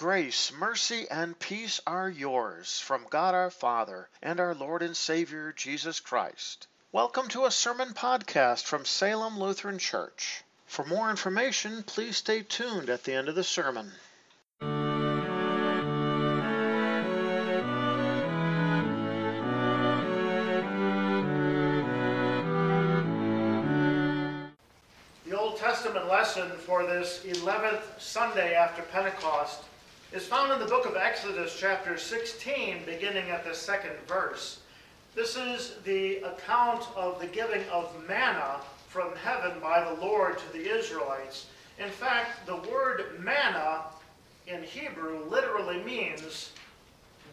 Grace, mercy, and peace are yours from God our Father and our Lord and Savior Jesus Christ. Welcome to a sermon podcast from Salem Lutheran Church. For more information, please stay tuned at the end of the sermon. The Old Testament lesson for this 11th Sunday after Pentecost is found in the book of Exodus, chapter 16, beginning at the second verse. This is the account of the giving of manna from heaven by the Lord to the Israelites. In fact, the word manna in Hebrew literally means,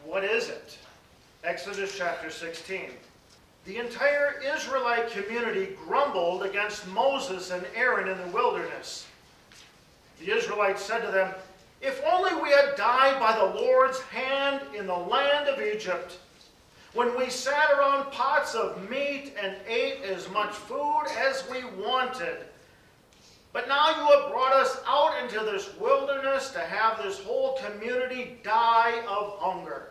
what is it? Exodus chapter 16. The entire Israelite community grumbled against Moses and Aaron in the wilderness. The Israelites said to them, If only we had died by the Lord's hand in the land of Egypt, when we sat around pots of meat and ate as much food as we wanted. But now you have brought us out into this wilderness to have this whole community die of hunger.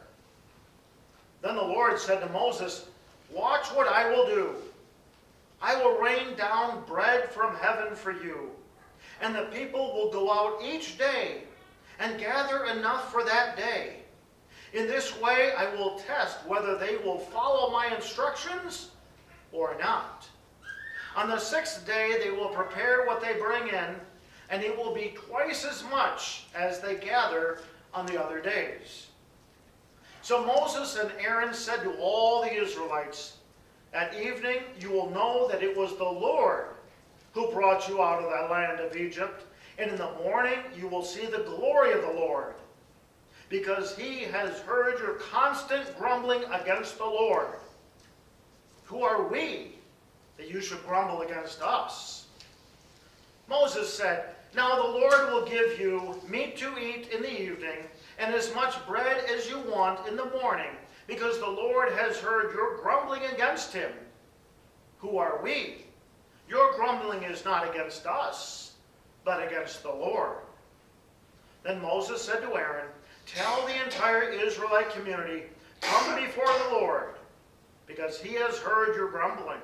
Then the Lord said to Moses, Watch what I will do. I will rain down bread from heaven for you, and the people will go out each day and gather enough for that day. In this way, I will test whether they will follow my instructions or not. On the sixth day, they will prepare what they bring in, and it will be twice as much as they gather on the other days. So Moses and Aaron said to all the Israelites, At evening you will know that it was the Lord who brought you out of the land of Egypt, and in the morning you will see the glory of the Lord, because he has heard your constant grumbling against the Lord. Who are we that you should grumble against us? Moses said, Now the Lord will give you meat to eat in the evening and as much bread as you want in the morning, because the Lord has heard your grumbling against him. Who are we? Your grumbling is not against us, but against the Lord. Then Moses said to Aaron, Tell the entire Israelite community, Come before the Lord, because he has heard your grumbling.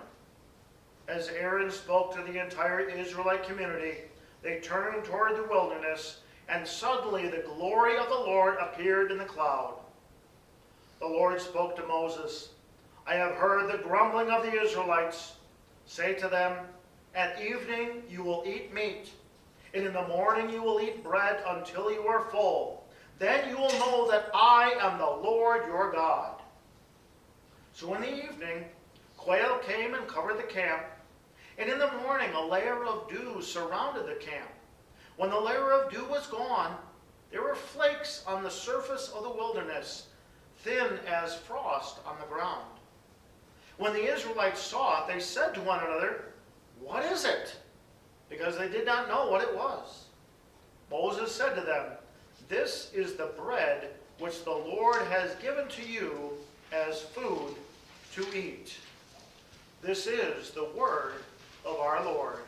As Aaron spoke to the entire Israelite community, they turned toward the wilderness and suddenly the glory of the Lord appeared in the cloud. The Lord spoke to Moses, I have heard the grumbling of the Israelites. Say to them, At evening you will eat meat, and in the morning you will eat bread until you are full. Then you will know that I am the Lord your God. So in the evening, quail came and covered the camp, and in the morning a layer of dew surrounded the camp. When the layer of dew was gone, there were flakes on the surface of the wilderness, thin as frost on the ground. When the Israelites saw it, they said to one another, What is it? Because they did not know what it was. Moses said to them, This is the bread which the Lord has given to you as food to eat. This is the word of our Lord.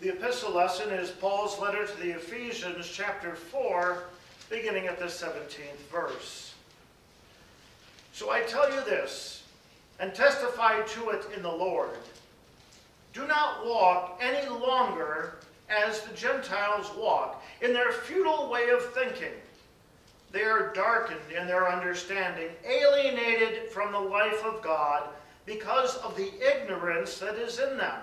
The epistle lesson is Paul's letter to the Ephesians, chapter 4, beginning at the 17th verse. So I tell you this, and testify to it in the Lord. Do not walk any longer as the Gentiles walk, in their futile way of thinking. They are darkened in their understanding, alienated from the life of God because of the ignorance that is in them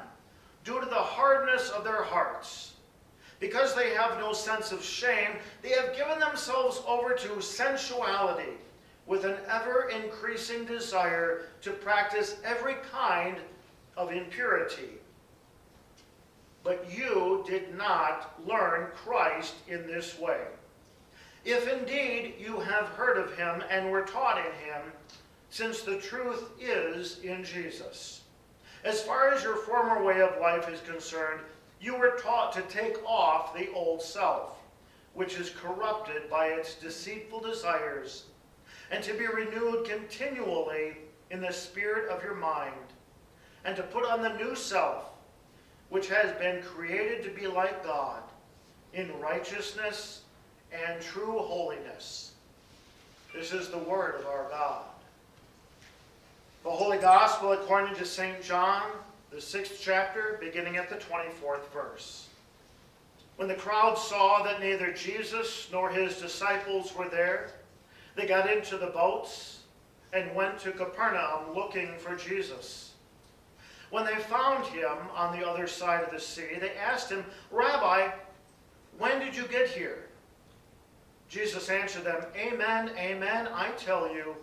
due to the hardness of their hearts. Because they have no sense of shame, they have given themselves over to sensuality with an ever increasing desire to practice every kind of impurity. But you did not learn Christ in this way. If indeed you have heard of him and were taught in him, since the truth is in Jesus. As far as your former way of life is concerned, you were taught to take off the old self, which is corrupted by its deceitful desires, and to be renewed continually in the spirit of your mind, and to put on the new self, which has been created to be like God, in righteousness and true holiness. This is the word of our God. The Holy Gospel according to St. John, the sixth chapter, beginning at the 24th verse. When the crowd saw that neither Jesus nor his disciples were there, they got into the boats and went to Capernaum looking for Jesus. When they found him on the other side of the sea, they asked him, Rabbi, when did you get here? Jesus answered them, Amen, amen, I tell you,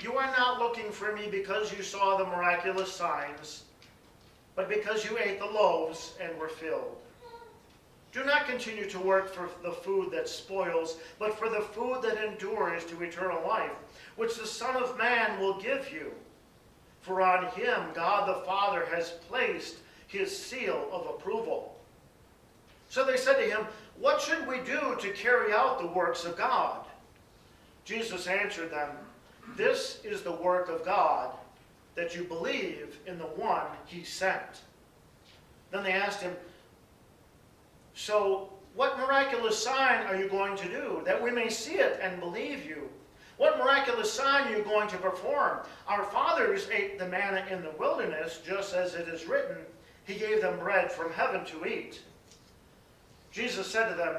you are not looking for me because you saw the miraculous signs, but because you ate the loaves and were filled. Do not continue to work for the food that spoils, but for the food that endures to eternal life, which the Son of Man will give you. For on him God the Father has placed his seal of approval. So they said to him, What should we do to carry out the works of God? Jesus answered them, This is the work of God, that you believe in the one he sent. Then they asked him, So what miraculous sign are you going to do, that we may see it and believe you? What miraculous sign are you going to perform? Our fathers ate the manna in the wilderness, just as it is written, He gave them bread from heaven to eat. Jesus said to them,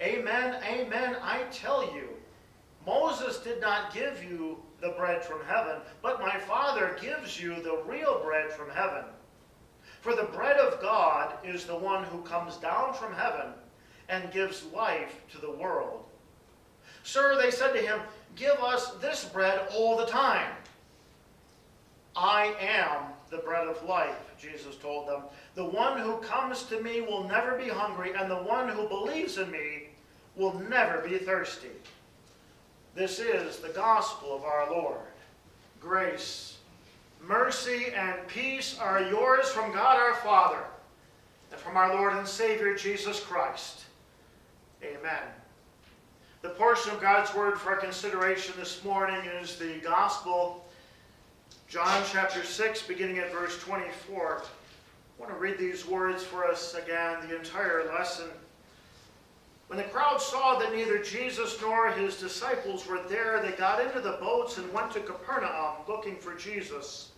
Amen, amen, I tell you, Moses did not give you the bread from heaven, but my Father gives you the real bread from heaven. For the bread of God is the one who comes down from heaven and gives life to the world. Sir, they said to him, Give us this bread all the time. I am the bread of life, Jesus told them. The one who comes to me will never be hungry, and the one who believes in me will never be thirsty. This is the gospel of our Lord. Grace, mercy, and peace are yours from God our Father and from our Lord and Savior Jesus Christ. Amen. The portion of God's Word for our consideration this morning is the Gospel, John chapter 6, beginning at verse 24. I want to read these words for us again, the entire lesson. When the crowd saw that neither Jesus nor his disciples were there, they got into the boats and went to Capernaum looking for Jesus.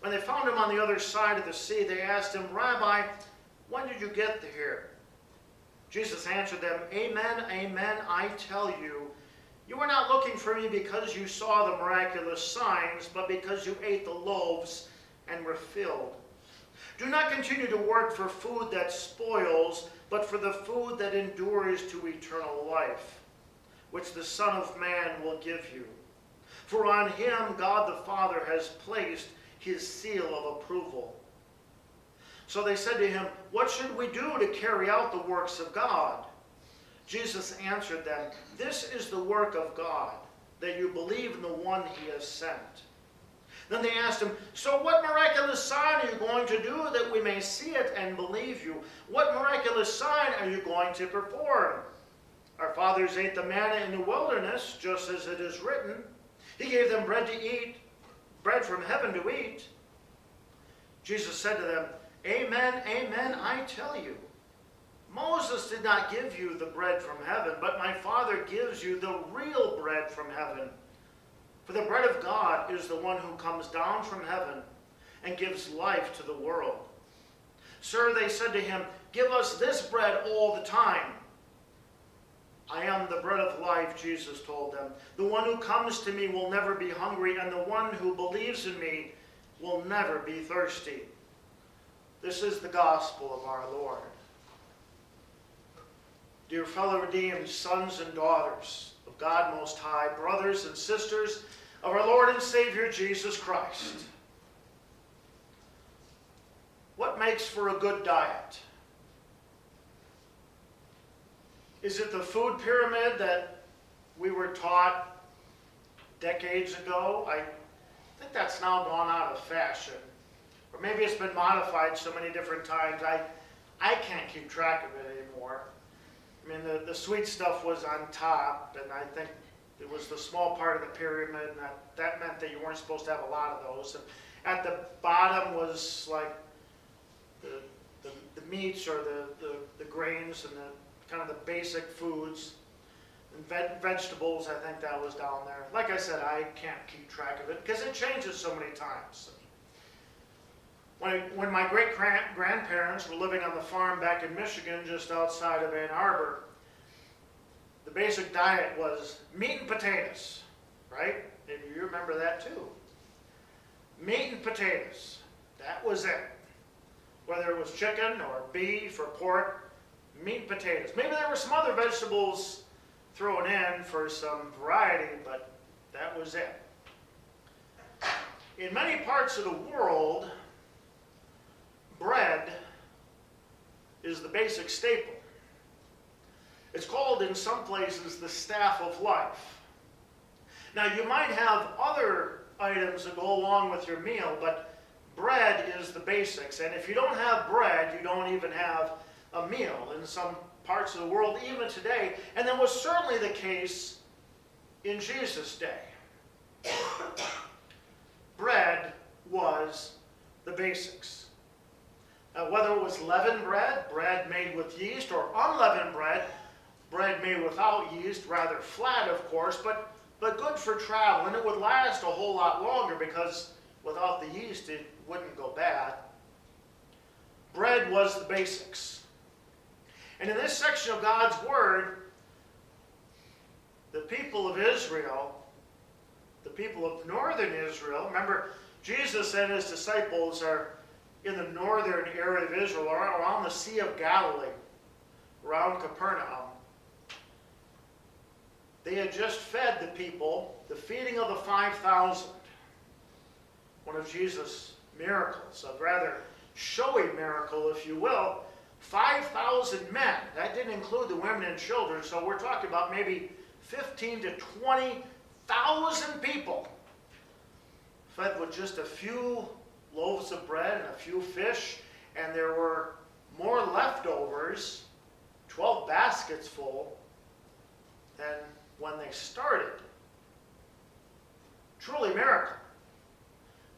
When they found him on the other side of the sea, they asked him, Rabbi, when did you get here? Jesus answered them, Amen, amen, I tell you, you are not looking for me because you saw the miraculous signs, but because you ate the loaves and were filled. Do not continue to work for food that spoils, but for the food that endures to eternal life, which the Son of Man will give you. For on him God the Father has placed his seal of approval. So they said to him, What should we do to carry out the works of God? Jesus answered them, This is the work of God, that you believe in the one he has sent. Then they asked him, So what miraculous sign are you going to do that we may see it and believe you? What miraculous sign are you going to perform? Our fathers ate the manna in the wilderness, just as it is written. He gave them bread to eat, bread from heaven to eat. Jesus said to them, Amen, amen, I tell you. Moses did not give you the bread from heaven, but my Father gives you the real bread from heaven. For the bread of God is the one who comes down from heaven and gives life to the world. Sir, they said to him, Give us this bread all the time. I am the bread of life, Jesus told them. The one who comes to me will never be hungry, and the one who believes in me will never be thirsty. This is the gospel of our Lord. Dear fellow redeemed sons and daughters of God Most High, brothers and sisters of our Lord and Savior Jesus Christ. What makes for a good diet? Is it the food pyramid that we were taught decades ago? I think that's now gone out of fashion. Or maybe it's been modified so many different times, I, I can't keep track of it anymore. I mean, the, the sweet stuff was on top, and I think it was the small part of the pyramid, and that, that meant that you weren't supposed to have a lot of those. And at the bottom was like the, the, the meats or the, the, the grains and the kind of the basic foods. And ve- vegetables, I think that was down there. Like I said, I can't keep track of it because it changes so many times. When, when my great grandparents were living on the farm back in Michigan, just outside of Ann Arbor, the basic diet was meat and potatoes, right? Maybe you remember that too. Meat and potatoes. That was it. Whether it was chicken or beef or pork, meat and potatoes. Maybe there were some other vegetables thrown in for some variety, but that was it. In many parts of the world, bread is the basic staple. It's called in some places the staff of life. Now, you might have other items that go along with your meal, but bread is the basics. And if you don't have bread, you don't even have a meal in some parts of the world, even today. And that was certainly the case in Jesus' day. bread was the basics. Uh, whether it was leavened bread, bread made with yeast, or unleavened bread, bread made without yeast, rather flat, of course, but, but good for travel. And it would last a whole lot longer because without the yeast, it wouldn't go bad. Bread was the basics. And in this section of God's Word, the people of Israel, the people of northern Israel, remember, Jesus and his disciples are in the northern area of Israel, around the Sea of Galilee, around Capernaum. They had just fed the people, the feeding of the 5,000, one of Jesus' miracles, a rather showy miracle, if you will. 5,000 men, that didn't include the women and children, so we're talking about maybe 15 to 20,000 people fed with just a few loaves of bread and a few fish, and there were more leftovers, 12 baskets full, than when they started. Truly miracle.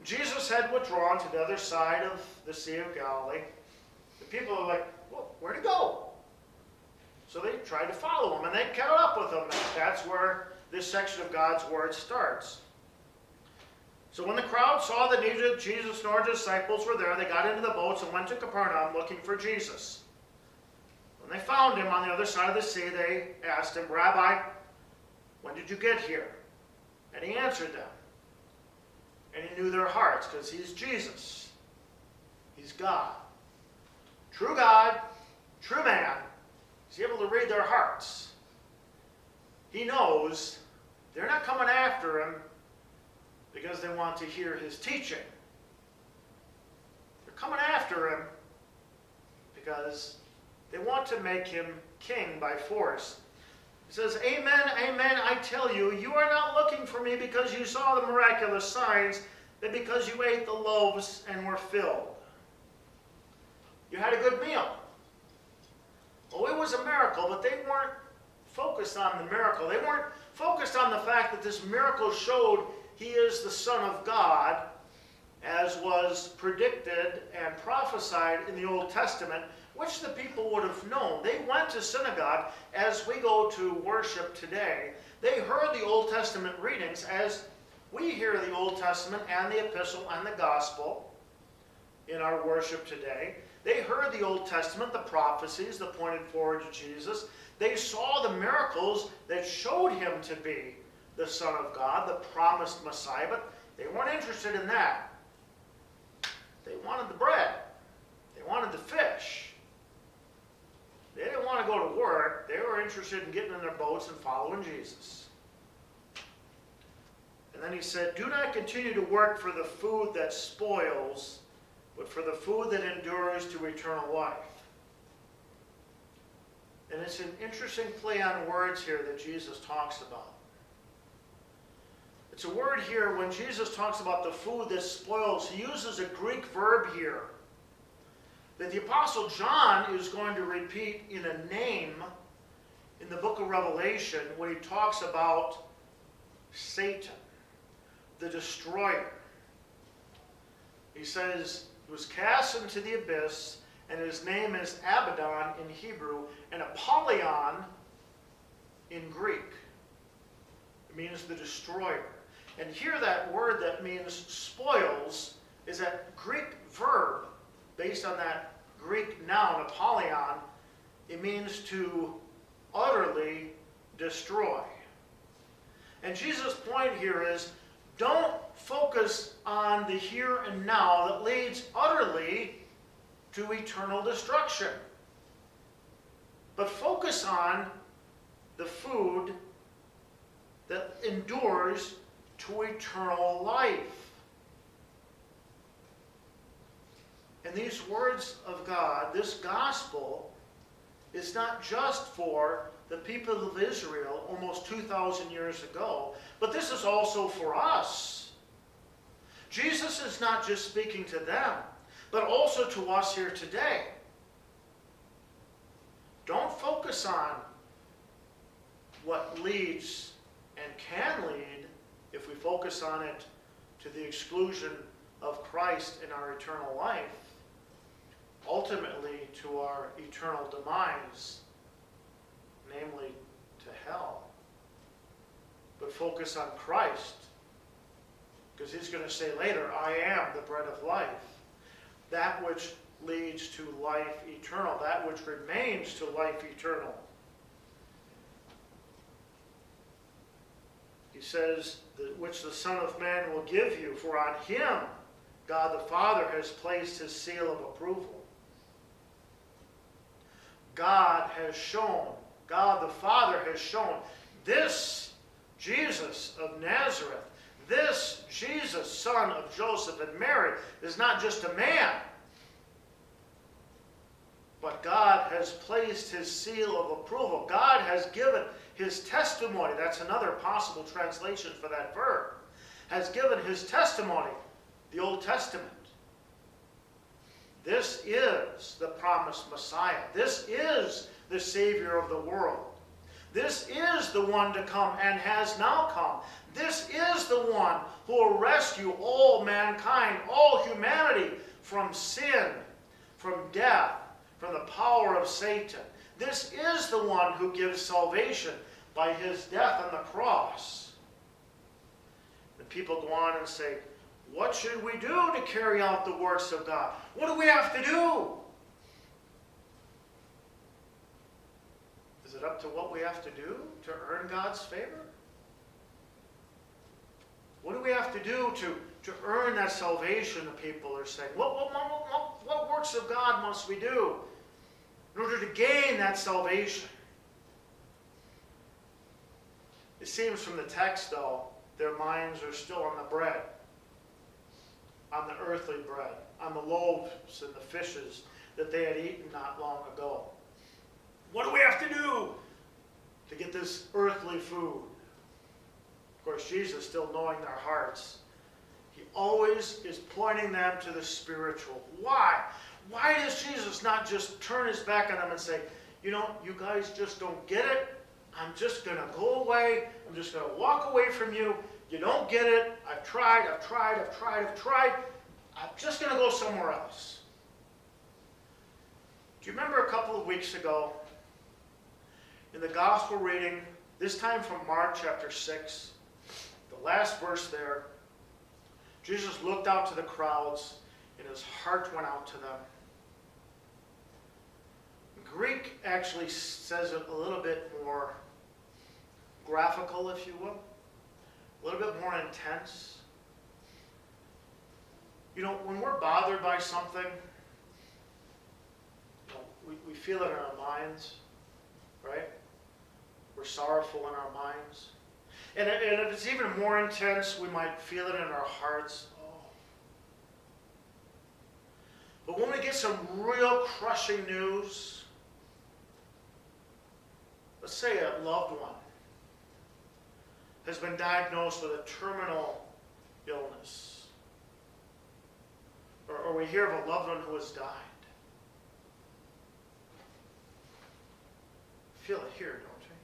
Jesus had withdrawn to the other side of the Sea of Galilee. The people are like, well, where'd he go? So they tried to follow him, and they caught up with him. That's where this section of God's Word starts. So when the crowd saw that neither Jesus nor his disciples were there, they got into the boats and went to Capernaum looking for Jesus. When they found him on the other side of the sea, they asked him, Rabbi, when did you get here? And he answered them. And he knew their hearts because he's Jesus. He's God. True God, true man. He's able to read their hearts. He knows they're not coming after him because they want to hear his teaching. They're coming after him because they want to make him king by force. He says, Amen, amen, I tell you, you are not looking for me because you saw the miraculous signs, but because you ate the loaves and were filled. You had a good meal. Well, it was a miracle, but they weren't focused on the miracle. They weren't focused on the fact that this miracle showed he is the Son of God, as was predicted and prophesied in the Old Testament, which the people would have known. They went to synagogue as we go to worship today. They heard the Old Testament readings as we hear the Old Testament and the epistle and the gospel in our worship today. They heard the Old Testament, the prophecies that pointed forward to Jesus. They saw the miracles that showed him to be the Son of God, the promised Messiah, but they weren't interested in that. They wanted the bread, they wanted the fish. They didn't want to go to work, they were interested in getting in their boats and following Jesus. And then he said, Do not continue to work for the food that spoils, but for the food that endures to eternal life. And it's an interesting play on words here that Jesus talks about. It's a word here when Jesus talks about the food that spoils, he uses a Greek verb here that the Apostle John is going to repeat in a name in the book of Revelation when he talks about Satan, the destroyer. He says, he was cast into the abyss, and his name is Abaddon in Hebrew, and Apollyon in Greek. It means the destroyer. And here that word that means spoils is that Greek verb based on that Greek noun, Apollyon. It means to utterly destroy. And Jesus' point here is don't focus on the here and now that leads utterly to eternal destruction. But focus on the food that endures to eternal life. And these words of God, this gospel, is not just for the people of Israel almost 2,000 years ago, but this is also for us. Jesus is not just speaking to them, but also to us here today. Don't focus on what leads and can lead, if we focus on it to the exclusion of Christ in our eternal life, ultimately to our eternal demise, namely to hell. But focus on Christ, because he's going to say later, I am the bread of life. That which leads to life eternal, that which remains to life eternal. He says, which the Son of Man will give you, for on him God the Father has placed his seal of approval. God has shown, God the Father has shown, this Jesus of Nazareth, this Jesus, son of Joseph and Mary, is not just a man, but God has placed his seal of approval. God has given his testimony. That's another possible translation for that verb. Has given his testimony, the Old Testament. This is the promised Messiah. This is the Savior of the world. This is the one to come and has now come. This is the one who will rescue all mankind, all humanity from sin, from death, from the power of Satan. This is the one who gives salvation by his death on the cross. And people go on and say, what should we do to carry out the works of God? What do we have to do? Is it up to what we have to do to earn God's favor? What do we have to do to, to earn that salvation, the people are saying? What, what, what, what works of God must we do in order to gain that salvation? It seems from the text, though, their minds are still on the bread on the earthly bread, on the loaves and the fishes that they had eaten not long ago. What do we have to do to get this earthly food? Of course, Jesus, still knowing their hearts, he always is pointing them to the spiritual. Why? Why does Jesus not just turn his back on them and say, you know, you guys just don't get it. I'm just going to go away. I'm just going to walk away from you. You don't get it. I've tried, I've tried, I've tried, I've tried. I'm just going to go somewhere else. Do you remember a couple of weeks ago in the gospel reading, this time from Mark chapter 6, the last verse there, Jesus looked out to the crowds and his heart went out to them. Greek actually says it a little bit more graphical, if you will a little bit more intense. You know, when we're bothered by something, you know, we, we feel it in our minds, right? We're sorrowful in our minds. And, and if it's even more intense, we might feel it in our hearts. Oh. But when we get some real crushing news, let's say a loved one has been diagnosed with a terminal illness. Or, or we hear of a loved one who has died. Feel it here, don't you?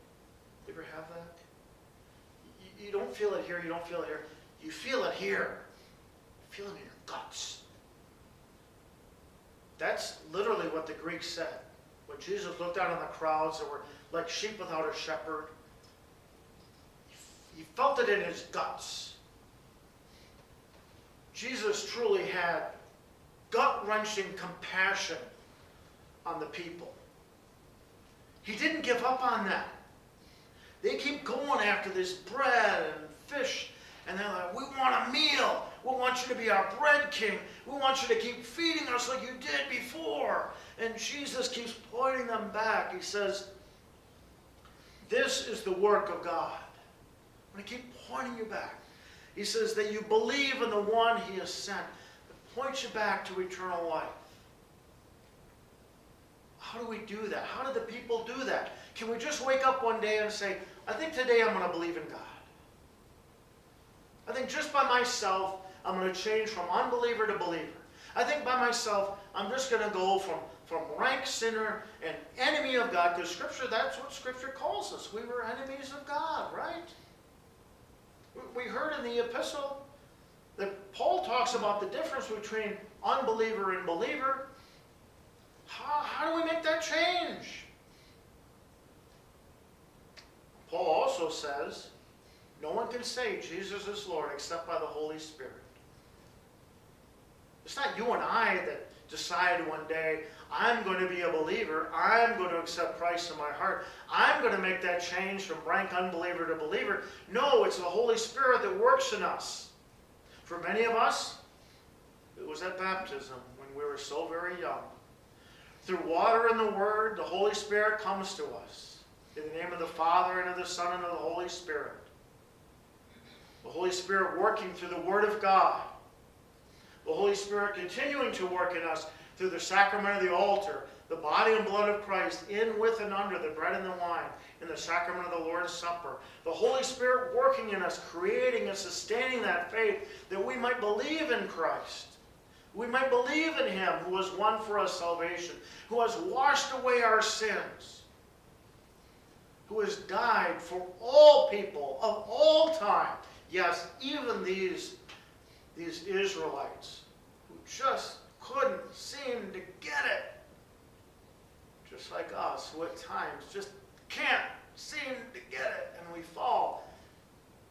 You ever have that? You, don't feel it here, you don't feel it here. You feel it here. You feel it in your guts. That's literally what the Greeks said. When Jesus looked out on the crowds that were like sheep without a shepherd, he felt it in his guts. Jesus truly had gut wrenching compassion on the people. He didn't give up on that. They keep going after this bread and fish, and they're like, We want a meal. We want you to be our bread king. We want you to keep feeding us like you did before. And Jesus keeps pointing them back. He says, This is the work of God. I'm going to keep pointing you back. He says that you believe in the one he has sent. that points you back to eternal life. How do we do that? How do the people do that? Can we just wake up one day and say, I think today I'm going to believe in God? I think just by myself, I'm going to change from unbeliever to believer. I think by myself, I'm just going to go from, from rank sinner and enemy of God, because Scripture, that's what Scripture calls us. We were enemies of God, right? We heard in the epistle that Paul talks about the difference between unbeliever and believer. How, how do we make that change? Paul also says, no one can say Jesus is Lord except by the Holy Spirit. It's not you and I that decide one day, I'm going to be a believer. I'm going to accept Christ in my heart. I'm going to make that change from rank unbeliever to believer. No, it's the Holy Spirit that works in us. For many of us, it was at baptism when we were so very young. Through water and the Word, the Holy Spirit comes to us. In the name of the Father, and of the Son, and of the Holy Spirit. The Holy Spirit working through the Word of God. The Holy Spirit continuing to work in us through the sacrament of the altar, the body and blood of Christ, in, with, and under the bread and the wine, in the sacrament of the Lord's Supper. The Holy Spirit working in us, creating and sustaining that faith that we might believe in Christ. We might believe in Him who has won for us salvation, who has washed away our sins, who has died for all people of all time. Yes, even these, these Israelites who just couldn't seem to get it. Just like us, who at times just can't seem to get it, and we fall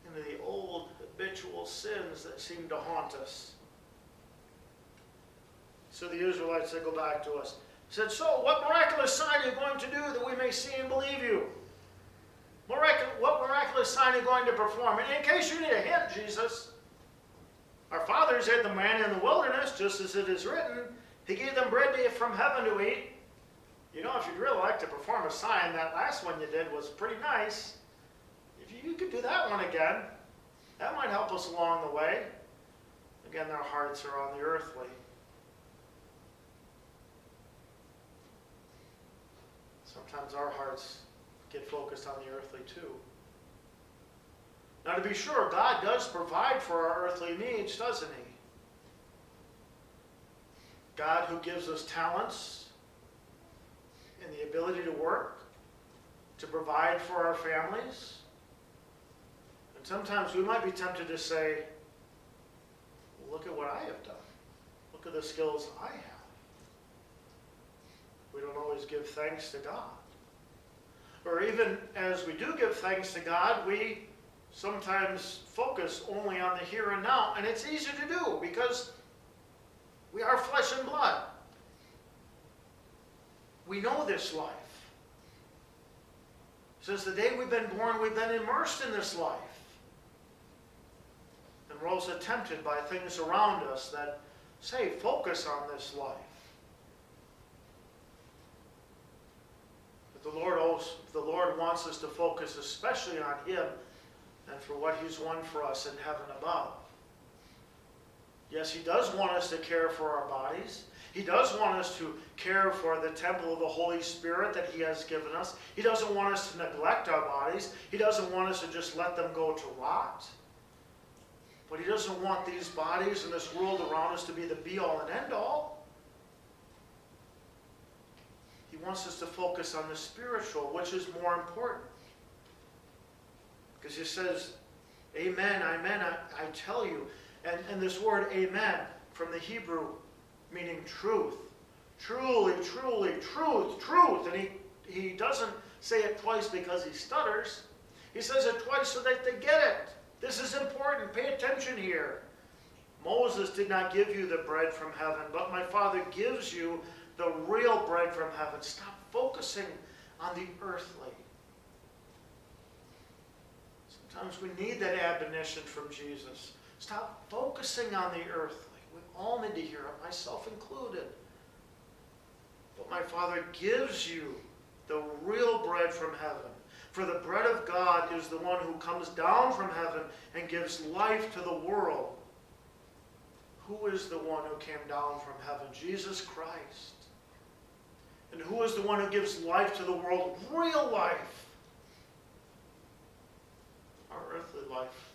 into the old habitual sins that seem to haunt us. So the Israelites that go back to us said, So, what miraculous sign are you going to do that we may see and believe you? what miraculous sign are you going to perform? And in case you need a hint, Jesus, our fathers ate the manna in the wilderness, just as it is written. He gave them bread from heaven to eat. You know, if you'd really like to perform a sign, that last one you did was pretty nice. If you, you could do that one again, that might help us along the way. Again, their hearts are on the earthly. Sometimes our hearts get focused on the earthly too. Now, to be sure, God does provide for our earthly needs, doesn't He? God who gives us talents and the ability to work, to provide for our families. And sometimes we might be tempted to say, look at what I have done. Look at the skills I have. We don't always give thanks to God. Or even as we do give thanks to God, we sometimes focus only on the here and now, and it's easy to do because we are flesh and blood. We know this life. Since the day we've been born, we've been immersed in this life. And we're also tempted by things around us that say, focus on this life. But the Lord also, the Lord wants us to focus especially on Him and for what He's won for us in heaven above. Yes, He does want us to care for our bodies. He does want us to care for the temple of the Holy Spirit that He has given us. He doesn't want us to neglect our bodies. He doesn't want us to just let them go to rot. But He doesn't want these bodies and this world around us to be the be all and end all. He wants us to focus on the spiritual, which is more important. Because he says, Amen, Amen, I, I tell you. And, and this word amen from the Hebrew meaning truth, Truly, truly, truth, truth. And he, he doesn't say it twice because he stutters. He says it twice so that they get it. This is important. Pay attention here. Moses did not give you the bread from heaven, but my Father gives you the real bread from heaven. Stop focusing on the earthly. Sometimes we need that admonition from Jesus. Stop focusing on the earthly. We all need to hear it, myself included. But my Father gives you the real bread from heaven. For the bread of God is the one who comes down from heaven and gives life to the world. Who is the one who came down from heaven? Jesus Christ. And who is the one who gives life to the world? Real life. Our earthly life,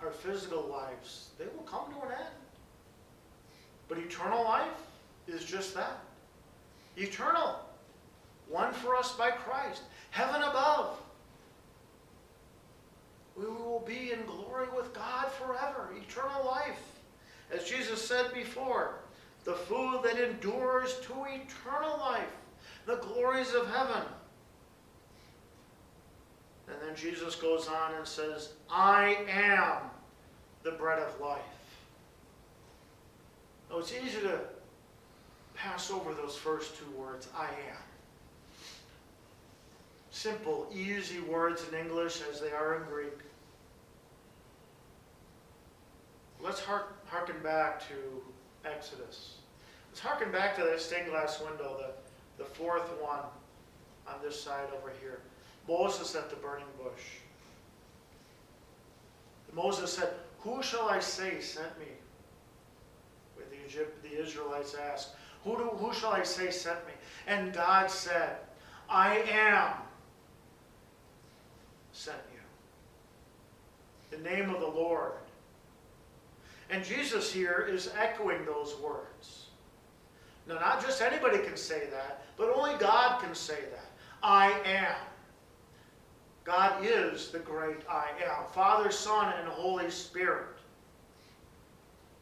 our physical lives, they will come to an end. But eternal life is just that eternal. Won for us by Christ. Heaven above. We will be in glory with God forever. Eternal life. As Jesus said before, the food that endures to eternal life, the glories of heaven. And then Jesus goes on and says, I am the bread of life. Now it's easy to pass over those first two words, I am. Simple, easy words in English as they are in Greek. Let's harken back to Exodus. Let's harken back to that stained glass window, the, the fourth one on this side over here. Moses at the burning bush. Moses said, Who shall I say sent me? Where the, Egypt, the Israelites asked, who, do, who shall I say sent me? And God said, I am sent you. The name of the Lord. And Jesus here is echoing those words. Now, not just anybody can say that, but only God can say that. I am. God is the great I am. Father, Son, and Holy Spirit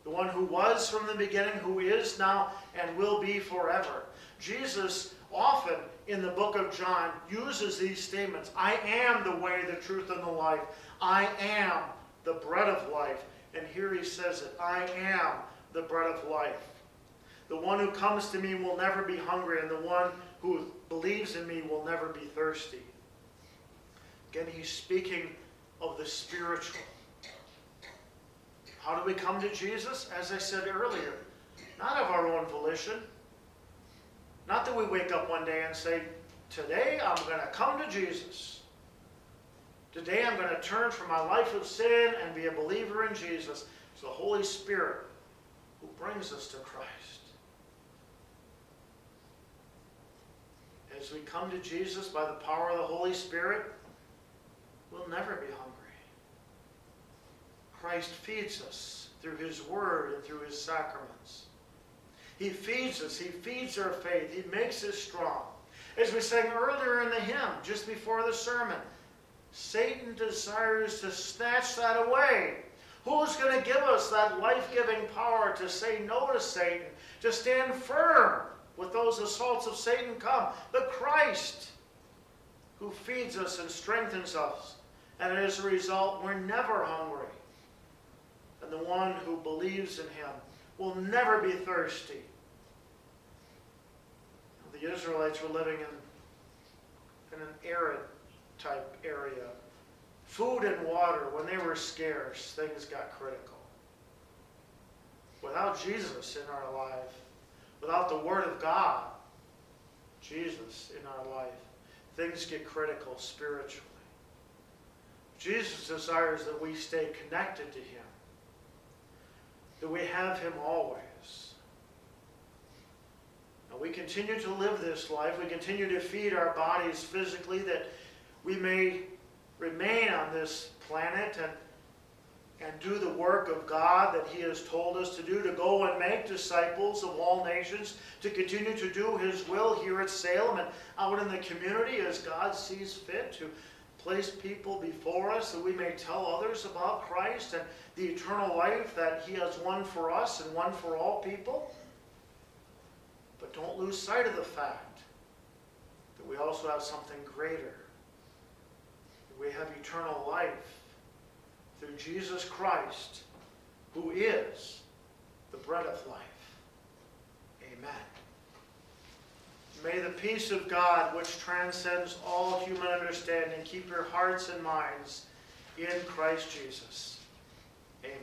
the one who was from the beginning, who is now, and will be forever. Jesus often in the book of John uses these statements I am the way, the truth, and the life. I am the bread of life. And here he says it I am the bread of life. The one who comes to me will never be hungry, and the one who believes in me will never be thirsty. Again, he's speaking of the spiritual. How do we come to Jesus? As I said earlier, not of our own volition. Not that we wake up one day and say, Today I'm going to come to Jesus. Today I'm going to turn from my life of sin and be a believer in Jesus. It's the Holy Spirit who brings us to Christ. As we come to Jesus by the power of the Holy Spirit, we'll never be hungry. Christ feeds us through his word and through his sacraments. He feeds us. He feeds our faith. He makes us strong. As we sang earlier in the hymn, just before the sermon, Satan desires to snatch that away. Who's going to give us that life giving power to say no to Satan, to stand firm with those assaults of Satan come? The Christ who feeds us and strengthens us. And as a result, we're never hungry and the one who believes in him will never be thirsty. The Israelites were living in, in an arid type area. Food and water, when they were scarce, things got critical. Without Jesus in our life, without the Word of God, Jesus in our life, things get critical spiritually. Jesus desires that we stay connected to Him that we have him always. And we continue to live this life. We continue to feed our bodies physically that we may remain on this planet and, and do the work of God that he has told us to do, to go and make disciples of all nations, to continue to do his will here at Salem and out in the community as God sees fit, to place people before us that we may tell others about Christ and the eternal life that He has won for us and won for all people. But don't lose sight of the fact that we also have something greater. We have eternal life through Jesus Christ, who is the bread of life. Amen. May the peace of God, which transcends all human understanding, keep your hearts and minds in Christ Jesus. Amen.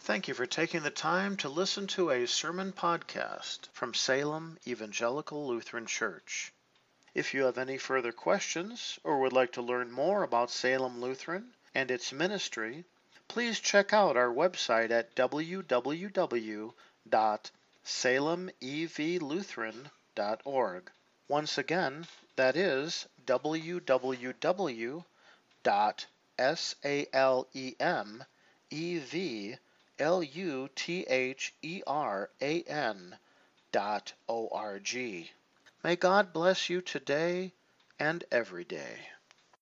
Thank you for taking the time to listen to a sermon podcast from Salem Evangelical Lutheran Church. If you have any further questions or would like to learn more about Salem Lutheran and its ministry, please check out our website at www.salemevlutheran.org. Once again, that is www.salemevlutheran dot org. May God bless you today and every day.